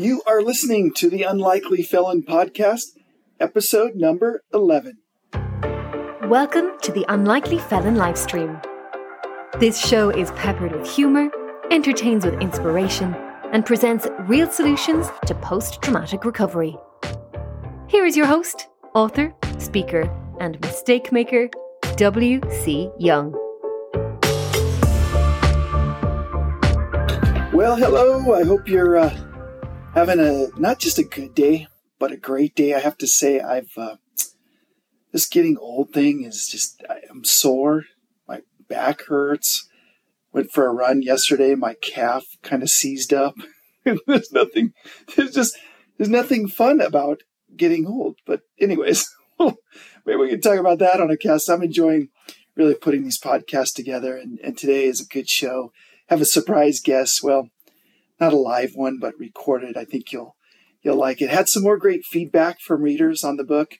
You are listening to the Unlikely Felon Podcast, episode number 11. Welcome to the Unlikely Felon livestream. This show is peppered with humor, entertains with inspiration, and presents real solutions to post traumatic recovery. Here is your host, author, speaker, and mistake maker, W.C. Young. Well, hello. I hope you're uh, having a not just a good day, but a great day. I have to say, I've uh, this getting old thing is just I'm sore. My back hurts. Went for a run yesterday. My calf kind of seized up. there's nothing. There's just there's nothing fun about getting old. But anyways, maybe we can talk about that on a cast. I'm enjoying really putting these podcasts together, and, and today is a good show have a surprise guest. Well, not a live one, but recorded. I think you'll you'll like it. Had some more great feedback from readers on the book.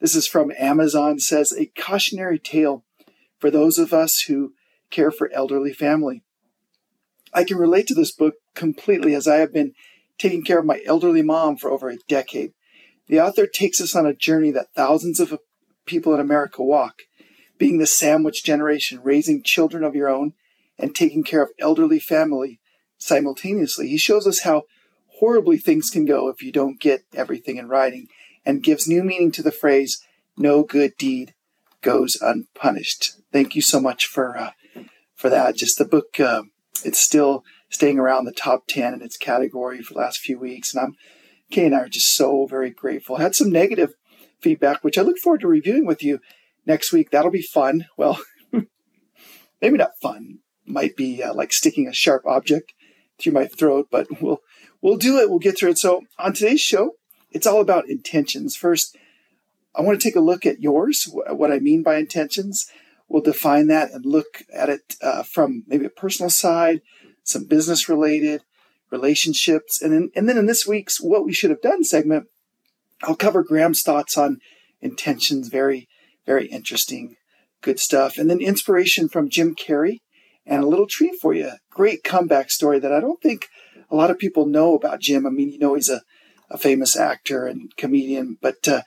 This is from Amazon. Says a cautionary tale for those of us who care for elderly family. I can relate to this book completely as I have been taking care of my elderly mom for over a decade. The author takes us on a journey that thousands of people in America walk, being the sandwich generation, raising children of your own and taking care of elderly family simultaneously. He shows us how horribly things can go if you don't get everything in writing and gives new meaning to the phrase, no good deed goes unpunished. Thank you so much for, uh, for that. Just the book, uh, it's still staying around the top 10 in its category for the last few weeks. And I'm, Kay and I are just so very grateful. I Had some negative feedback, which I look forward to reviewing with you next week. That'll be fun. Well, maybe not fun, might be uh, like sticking a sharp object through my throat, but we'll we'll do it. We'll get through it. So on today's show, it's all about intentions. First, I want to take a look at yours. What I mean by intentions. We'll define that and look at it uh, from maybe a personal side, some business related relationships, and then and then in this week's what we should have done segment, I'll cover Gram's thoughts on intentions. Very very interesting, good stuff, and then inspiration from Jim Carrey and a little treat for you. Great comeback story that I don't think a lot of people know about Jim. I mean, you know, he's a, a famous actor and comedian, but uh,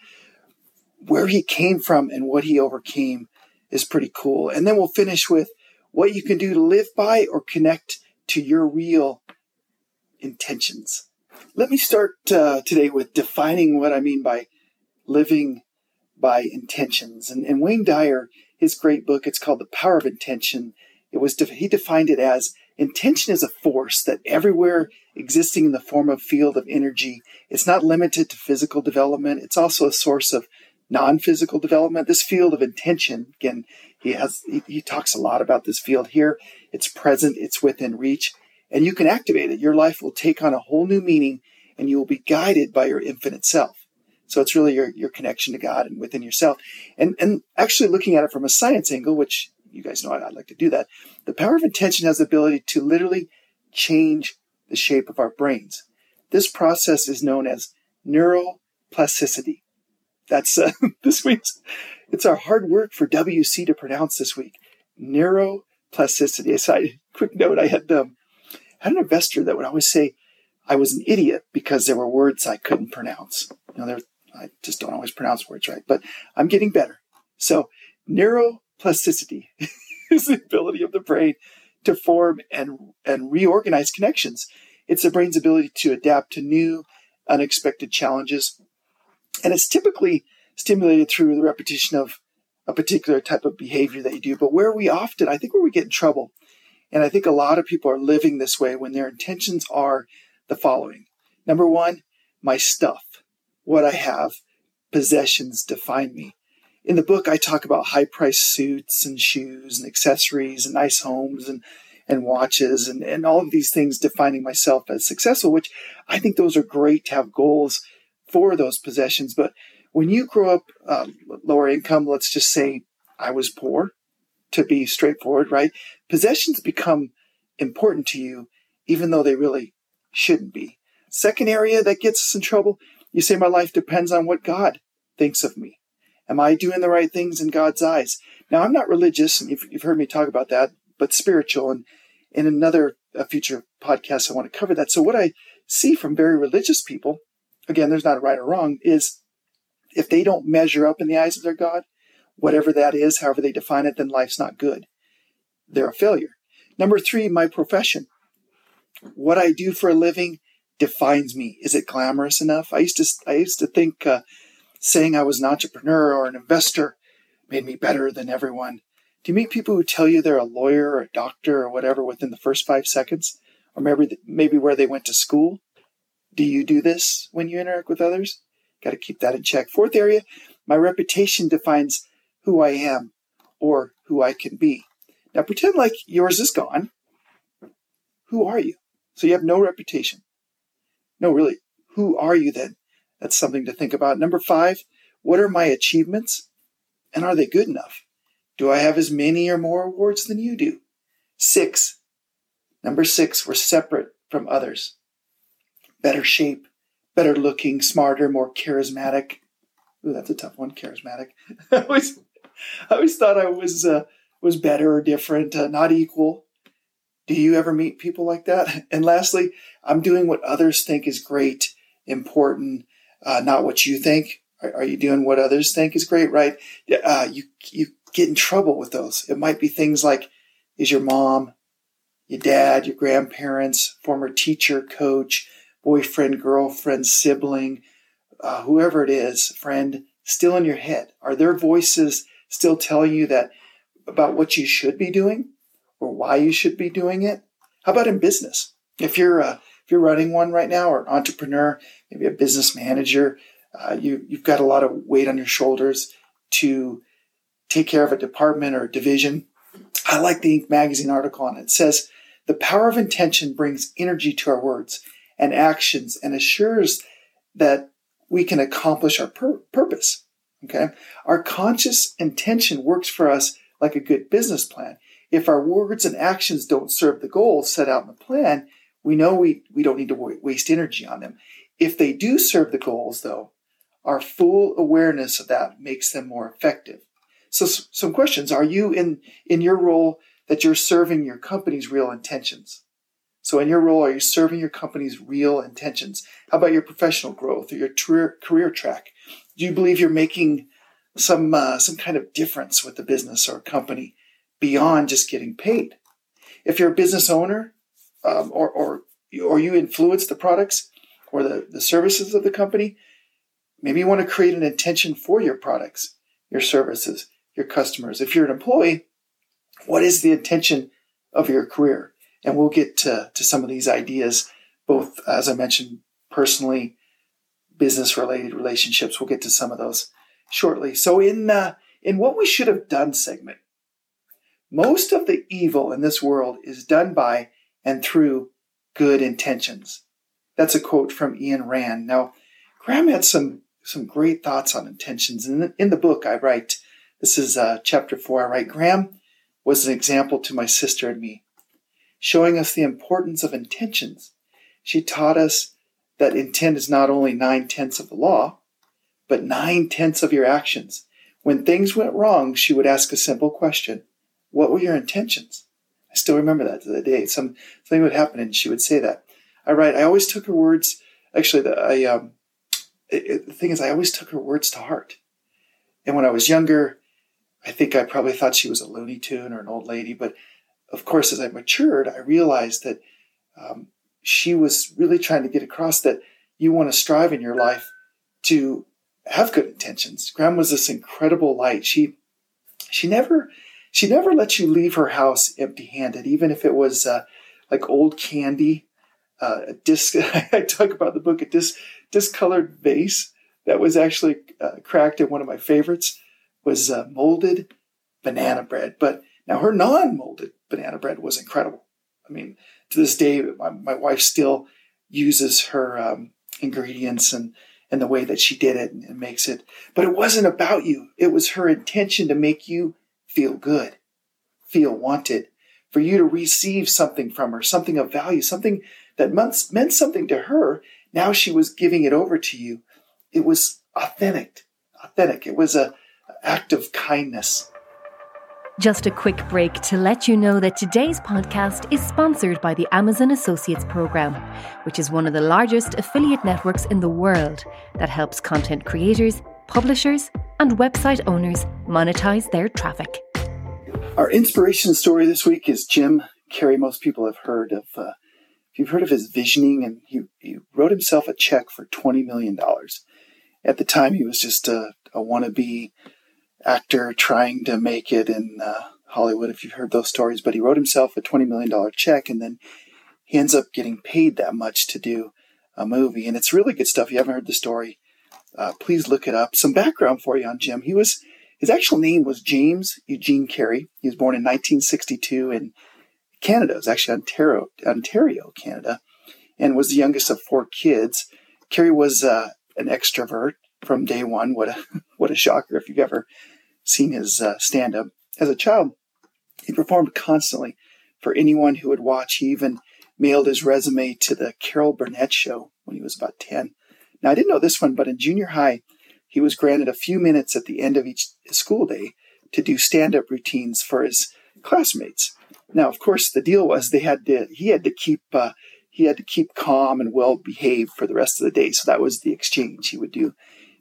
where he came from and what he overcame is pretty cool. And then we'll finish with what you can do to live by or connect to your real intentions. Let me start uh, today with defining what I mean by living by intentions. And, and Wayne Dyer, his great book, it's called The Power of Intention it was he defined it as intention is a force that everywhere existing in the form of field of energy. It's not limited to physical development. It's also a source of non-physical development. This field of intention, again, he has he, he talks a lot about this field here. It's present. It's within reach, and you can activate it. Your life will take on a whole new meaning, and you will be guided by your infinite self. So it's really your, your connection to God and within yourself. And, and actually looking at it from a science angle, which you guys know I'd like to do that. The power of intention has the ability to literally change the shape of our brains. This process is known as neuroplasticity. That's uh, this week's, it's our hard work for WC to pronounce this week. Neuroplasticity. I, quick note, I had, um, had an investor that would always say I was an idiot because there were words I couldn't pronounce. You know, there, I just don't always pronounce words right, but I'm getting better. So neuro plasticity is the ability of the brain to form and, and reorganize connections. It's the brain's ability to adapt to new, unexpected challenges. And it's typically stimulated through the repetition of a particular type of behavior that you do. But where we often, I think where we get in trouble, and I think a lot of people are living this way when their intentions are the following. Number one, my stuff, what I have, possessions define me in the book, I talk about high priced suits and shoes and accessories and nice homes and, and watches and, and all of these things defining myself as successful, which I think those are great to have goals for those possessions. But when you grow up uh, lower income, let's just say I was poor, to be straightforward, right? Possessions become important to you, even though they really shouldn't be. Second area that gets us in trouble, you say, My life depends on what God thinks of me. Am I doing the right things in God's eyes? Now, I'm not religious, and you've, you've heard me talk about that, but spiritual. And in another future podcast, I want to cover that. So, what I see from very religious people, again, there's not a right or wrong, is if they don't measure up in the eyes of their God, whatever that is, however they define it, then life's not good. They're a failure. Number three, my profession. What I do for a living defines me. Is it glamorous enough? I used to, I used to think uh, saying I was an entrepreneur or an investor made me better than everyone. Do you meet people who tell you they're a lawyer or a doctor or whatever within the first five seconds? Or maybe, maybe where they went to school? Do you do this when you interact with others? Got to keep that in check. Fourth area, my reputation defines who I am or who I can be. Now pretend like yours is gone. Who are you? So you have no reputation. No, really, who are you then? That's something to think about. Number five, what are my achievements? And are they good enough? Do I have as many or more awards than you do? Six, number six, we're separate from others. Better shape, better looking, smarter, more charismatic. Ooh, that's a tough one, charismatic. I always, I always thought I was uh, was better or different, uh, not equal. Do you ever meet people like that? And lastly, I'm doing what others think is great, important, uh, not what you think. Are, are, you doing what others think is great? Right? Uh, you you get in trouble with those. It might be things like, is your mom, your dad, your grandparents, former teacher, coach, boyfriend, girlfriend, sibling, uh, whoever it is, friend, still in your head? Are their voices still telling you that about what you should be doing or why you should be doing it? How about in business? If you're uh, if you're running one right now, or an entrepreneur, maybe a business manager, uh, you you've got a lot of weight on your shoulders to take care of a department or a division. I like the Inc. magazine article on it. It says the power of intention brings energy to our words and actions and assures that we can accomplish our pur- purpose. Okay. Our conscious intention works for us like a good business plan. If our words and actions don't serve the goals set out in the plan, we know we, we don't need to waste energy on them. If they do serve the goals, though, our full awareness of that makes them more effective. So, some questions: Are you in in your role that you're serving your company's real intentions? So, in your role, are you serving your company's real intentions? How about your professional growth or your career career track? Do you believe you're making some uh, some kind of difference with the business or company beyond just getting paid. If you're a business owner, um, or or or you influence the products or the, the services of the company, maybe you want to create an intention for your products, your services, your customers. If you're an employee, what is the intention of your career? And we'll get to, to some of these ideas, both as I mentioned, personally, business related relationships. We'll get to some of those shortly. So in uh, in what we should have done segment, most of the evil in this world is done by and through good intentions. That's a quote from Ayn Rand. Now, Gram had some some great thoughts on intentions. And in the book, I write, this is uh, chapter four. I write, Gram was an example to my sister and me, showing us the importance of intentions. She taught us that intent is not only nine tenths of the law, but nine tenths of your actions. When things went wrong, she would ask a simple question What were your intentions? I still remember that to the day. Some, something would happen and she would say that. I write, I always took her words, actually, the, I, um, it, the thing is, I always took her words to heart. And when I was younger, I think I probably thought she was a Looney Tune or an old lady. But of course, as I matured, I realized that um, she was really trying to get across that you want to strive in your life to have good intentions. Gram was this incredible light. She she never she never let you leave her house empty-handed, even if it was uh, like old candy, uh, a disc. I talk about the book a disc discolored vase that was actually uh, cracked, and one of my favorites was uh, molded banana bread. But now her non-molded banana bread was incredible. I mean, to this day, my, my wife still uses her um, ingredients and and the way that she did it and makes it. But it wasn't about you. It was her intention to make you feel good, feel wanted, for you to receive something from her, something of value, something that meant something to her. Now she was giving it over to you. It was authentic, authentic. It was a act of kindness. Just a quick break to let you know that today's podcast is sponsored by the Amazon Associates Program, which is one of the largest affiliate networks in the world that helps content creators, publishers, and website owners monetize their traffic. Our inspiration story this week is Jim Carrey. Most people have heard of, uh, you've heard of his visioning, and he, he wrote himself a check for $20 million. At the time, he was just a, a wannabe actor trying to make it in uh, Hollywood, if you've heard those stories. But he wrote himself a $20 million check, and then he ends up getting paid that much to do a movie. And it's really good stuff. If you haven't heard the story, uh, please look it up. Some background for you on Jim. He was his actual name was James Eugene Carrey. He was born in 1962 in Canada. It was actually Ontario, Ontario, Canada, and was the youngest of four kids. Carrey was uh, an extrovert from day one. What a what a shocker if you've ever seen his uh, stand up. As a child, he performed constantly for anyone who would watch. He even mailed his resume to the Carol Burnett show when he was about 10. Now, I didn't know this one, but in junior high, he was granted a few minutes at the end of each school day to do stand up routines for his classmates. Now, of course, the deal was they had to, he had to keep, uh, he had to keep calm and well behaved for the rest of the day. So that was the exchange. He would do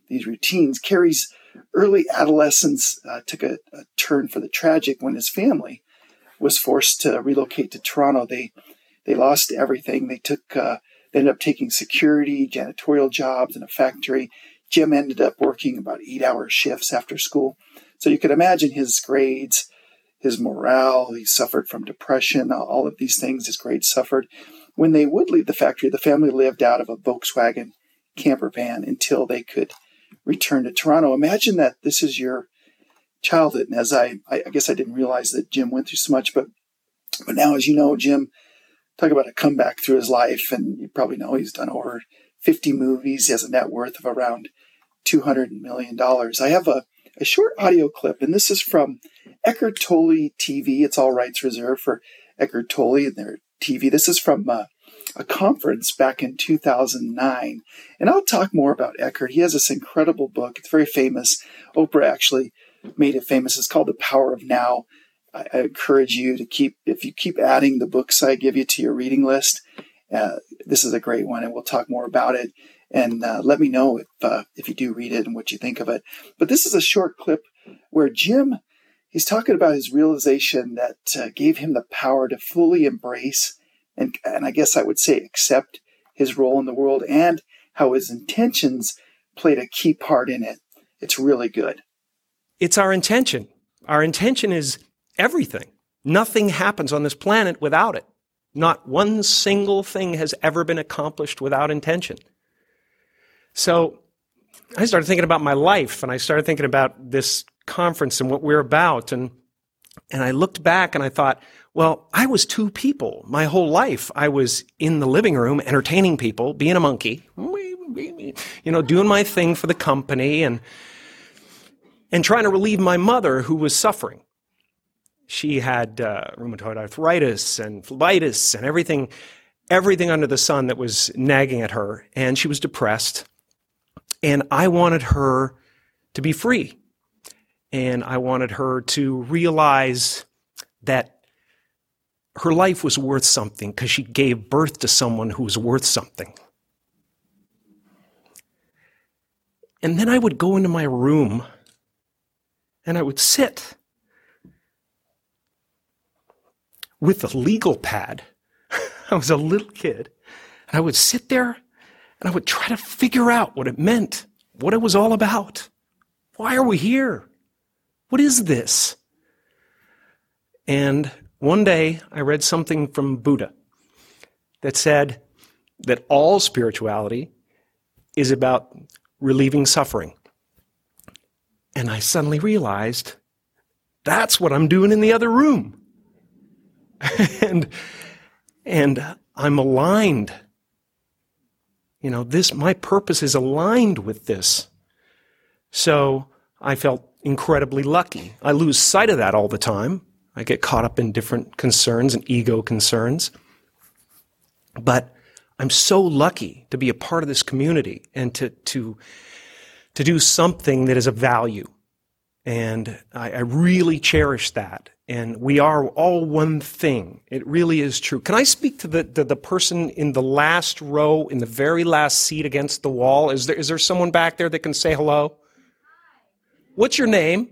these routines. Carrey's early adolescence uh, took a, a, turn for the tragic when his family was forced to relocate to Toronto. They they lost everything. They took uh, they ended up taking security, janitorial jobs in a factory. Jim ended up working about eight hour shifts after school. So you could imagine his grades, his morale. He suffered from depression, all of these things. His grades suffered. When they would leave the factory, the family lived out of a Volkswagen camper van until they could return to Toronto. Imagine that this is your childhood. And as I, I guess I didn't realize that Jim went through so much, but, but now, as you know, Jim, talk about a comeback through his life. And you probably know he's done over 50 movies. He has a net worth of around $200 million. I have a, a short audio clip, and this is from Eckhart Tolle TV. It's all rights reserved for Eckhart Tolle and their TV. This is from uh, a conference back in 2009. And I'll talk more about Eckhart. He has this incredible book. It's very famous. Oprah actually made it famous. It's called The Power of Now. I, I encourage you to keep, if you keep adding the books I give you to your reading list, uh, this is a great one, and we'll talk more about it. And uh, let me know if uh, if you do read it and what you think of it. But this is a short clip where Jim he's talking about his realization that uh, gave him the power to fully embrace and, and I guess I would say accept his role in the world and how his intentions played a key part in it. It's really good. It's our intention. Our intention is everything. Nothing happens on this planet without it. Not one single thing has ever been accomplished without intention. So I started thinking about my life and I started thinking about this conference and what we're about. And, and I looked back and I thought, well, I was two people my whole life. I was in the living room entertaining people, being a monkey, you know, doing my thing for the company and, and trying to relieve my mother who was suffering. She had uh, rheumatoid arthritis and phlebitis and everything, everything under the sun that was nagging at her. And she was depressed. And I wanted her to be free. And I wanted her to realize that her life was worth something because she gave birth to someone who was worth something. And then I would go into my room and I would sit with a legal pad. I was a little kid. And I would sit there and I would try to figure out what it meant, what it was all about. Why are we here? What is this? And one day I read something from Buddha that said that all spirituality is about relieving suffering. And I suddenly realized that's what I'm doing in the other room. and and I'm aligned. You know, this my purpose is aligned with this. So I felt incredibly lucky. I lose sight of that all the time I get caught up in different concerns and ego concerns. But I'm so lucky to be a part of this community and to, to, to do something that is of value. And I, I, really cherish that. And we are all one thing. It really is true. Can I speak to the, the, the, person in the last row, in the very last seat against the wall? Is there, is there someone back there that can say hello? What's your name?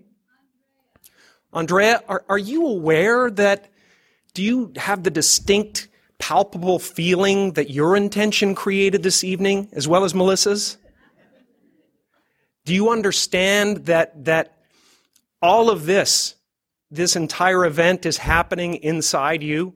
Andrea, are, are you aware that, do you have the distinct, palpable feeling that your intention created this evening as well as Melissa's? Do you understand that, that all of this, this entire event is happening inside you.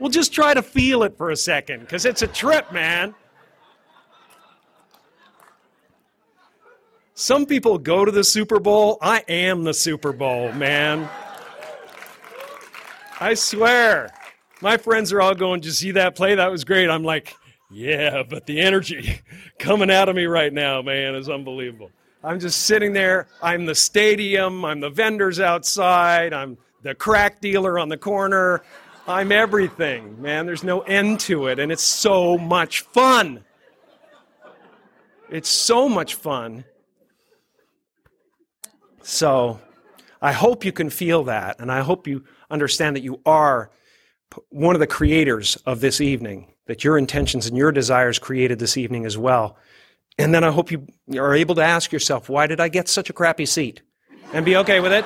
We'll just try to feel it for a second because it's a trip, man. Some people go to the Super Bowl. I am the Super Bowl, man. I swear. My friends are all going, you see that play? That was great. I'm like, Yeah, but the energy coming out of me right now, man, is unbelievable. I'm just sitting there. I'm the stadium. I'm the vendors outside. I'm the crack dealer on the corner. I'm everything, man. There's no end to it. And it's so much fun. It's so much fun. So I hope you can feel that. And I hope you understand that you are one of the creators of this evening, that your intentions and your desires created this evening as well. And then I hope you are able to ask yourself, why did I get such a crappy seat? And be okay with it.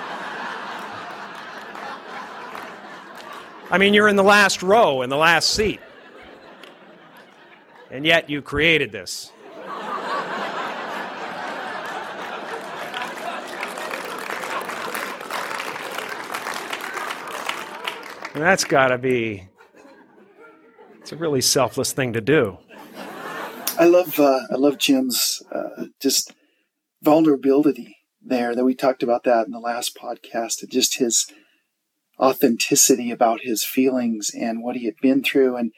I mean, you're in the last row, in the last seat. And yet you created this. And that's got to be, it's a really selfless thing to do. I love, uh, I love Jim's uh, just vulnerability there that we talked about that in the last podcast and just his authenticity about his feelings and what he had been through and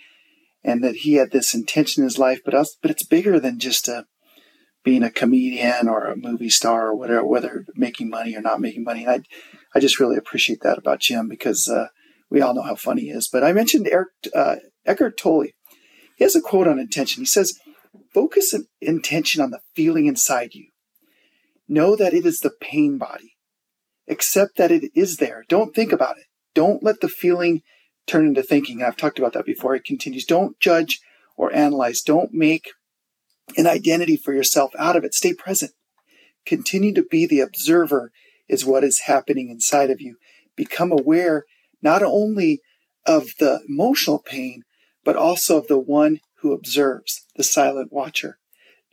and that he had this intention in his life but us but it's bigger than just a being a comedian or a movie star or whatever whether making money or not making money and I I just really appreciate that about Jim because uh, we all know how funny he is. But I mentioned Eric, uh, Eckhart Tolle. He has a quote on intention. He says, Focus an intention on the feeling inside you. Know that it is the pain body. Accept that it is there. Don't think about it. Don't let the feeling turn into thinking. And I've talked about that before. It continues. Don't judge or analyze. Don't make an identity for yourself out of it. Stay present. Continue to be the observer, is what is happening inside of you. Become aware not only of the emotional pain, but also of the one who observes, the silent watcher.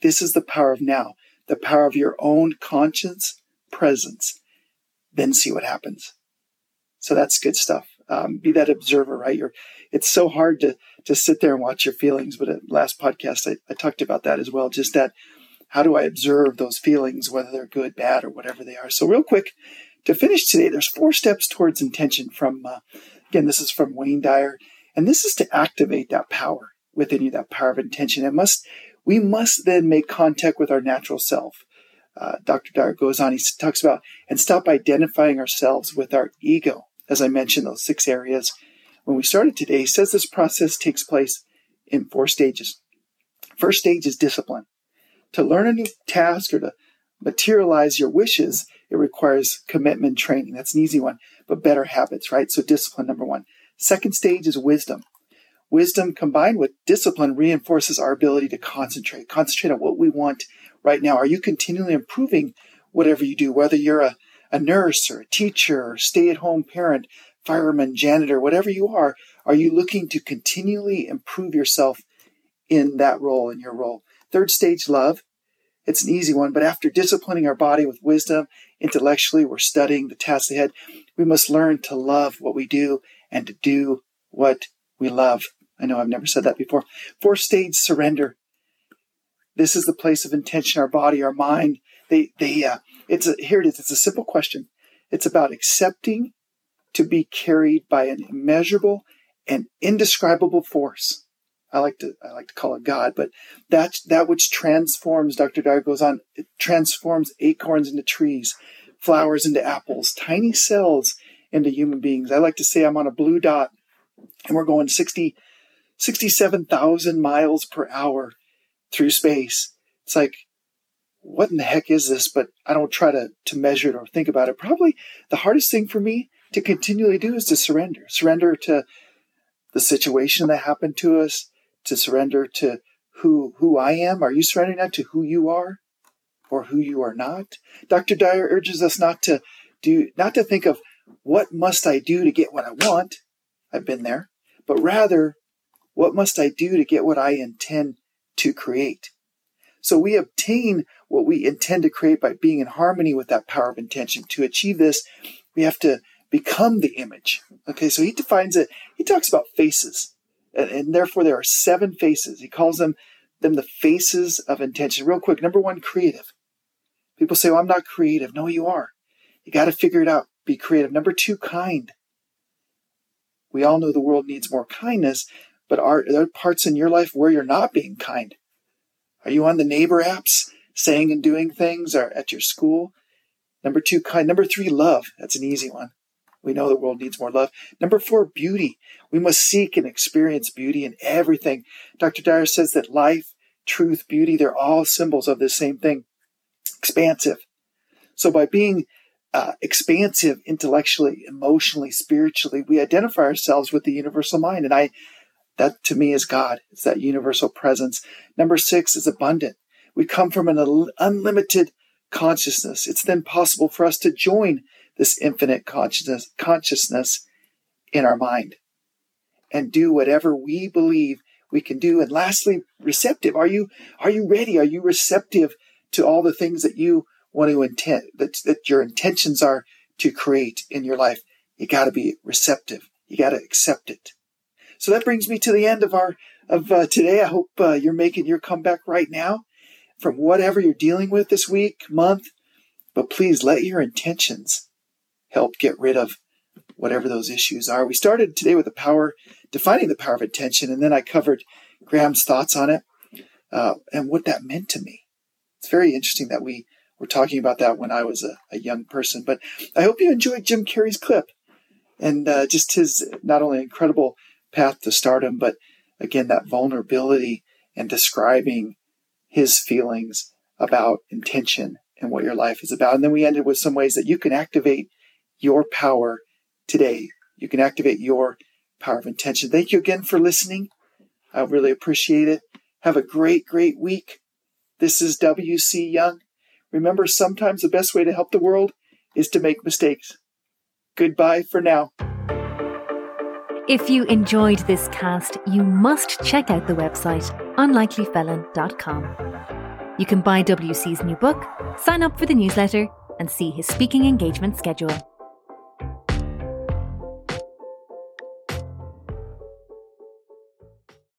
This is the power of now, the power of your own conscience presence. Then see what happens. So that's good stuff. Um, be that observer, right? You're, it's so hard to, to sit there and watch your feelings. But at last podcast, I, I talked about that as well. Just that, how do I observe those feelings, whether they're good, bad, or whatever they are? So real quick, to finish today, there's four steps towards intention from, uh, again, this is from Wayne Dyer. And this is to activate that power within you, that power of intention. It must, we must then make contact with our natural self. Uh, Dr. Dyer goes on, he talks about, and stop identifying ourselves with our ego. As I mentioned, those six areas. When we started today, he says this process takes place in four stages. First stage is discipline. To learn a new task or to materialize your wishes, it requires commitment training. That's an easy one, but better habits, right? So discipline, number one. Second stage is wisdom. Wisdom combined with discipline reinforces our ability to concentrate, concentrate on what we want right now. Are you continually improving whatever you do, whether you're a, a nurse or a teacher or stay at home parent, fireman, janitor, whatever you are? Are you looking to continually improve yourself in that role, in your role? Third stage, love. It's an easy one, but after disciplining our body with wisdom, intellectually, we're studying the tasks ahead. We must learn to love what we do and to do what we love. I know I've never said that before. Fourth stage, surrender. This is the place of intention, our body, our mind. They, they, uh, it's a, here it is. It's a simple question. It's about accepting to be carried by an immeasurable and indescribable force. I like to I like to call it God, but that that which transforms, Dr. Dyer goes on, it transforms acorns into trees, flowers into apples, tiny cells into human beings. I like to say I'm on a blue dot and we're going 60, 67,000 miles per hour through space. It's like, what in the heck is this? But I don't try to, to measure it or think about it. Probably the hardest thing for me to continually do is to surrender. Surrender to the situation that happened to us, to surrender to who who I am. Are you surrendering that to who you are or who you are not? Dr. Dyer urges us not to do not to think of what must I do to get what I want? I've been there, but rather what must I do to get what I intend to create? So we obtain what we intend to create by being in harmony with that power of intention. To achieve this, we have to become the image. Okay, so he defines it, he talks about faces. And, and, therefore there are seven faces. He calls them them the faces of intention. Real quick, number one, creative. People say, Well, I'm not creative. No, you are. You got to figure it out. Be creative. Number two, kind. We all know the world needs more kindness, but are there parts in your life where you're not being kind? Are you on the neighbor apps saying and doing things or at your school? Number two, kind. Number three, love. That's an easy one. We know the world needs more love. Number four, beauty. We must seek and experience beauty in everything. Dr. Dyer says that life, truth, beauty, they're all symbols of the same thing. Expansive. So by being uh, expansive intellectually, emotionally, spiritually, we identify ourselves with the universal mind. And I, that to me is God. It's that universal presence. Number six is abundant. We come from an unlimited consciousness. It's then possible for us to join this infinite consciousness, consciousness in our mind and do whatever we believe we can do. And lastly, receptive. Are you, are you ready? Are you receptive to all the things that you want to intend, that, that your intentions are to create in your life? You got to be receptive. You got to accept it. So that brings me to the end of our, of uh, today. I hope uh, you're making your comeback right now from whatever you're dealing with this week, month, but please let your intentions help get rid of whatever those issues are. We started today with the power, defining the power of intention, and then I covered Gram's thoughts on it uh, and what that meant to me. It's very interesting that we were talking about that when I was a, a young person. But I hope you enjoyed Jim Carrey's clip and uh, just his not only incredible path to stardom, but again, that vulnerability and describing his feelings about intention and what your life is about. And then we ended with some ways that you can activate your power today. You can activate your power of intention. Thank you again for listening. I really appreciate it. Have a great, great week. This is W.C. Young. Remember, sometimes the best way to help the world is to make mistakes. Goodbye for now. If you enjoyed this cast, you must check out the website unlikelyfelon.com. You can buy WC's new book, sign up for the newsletter, and see his speaking engagement schedule.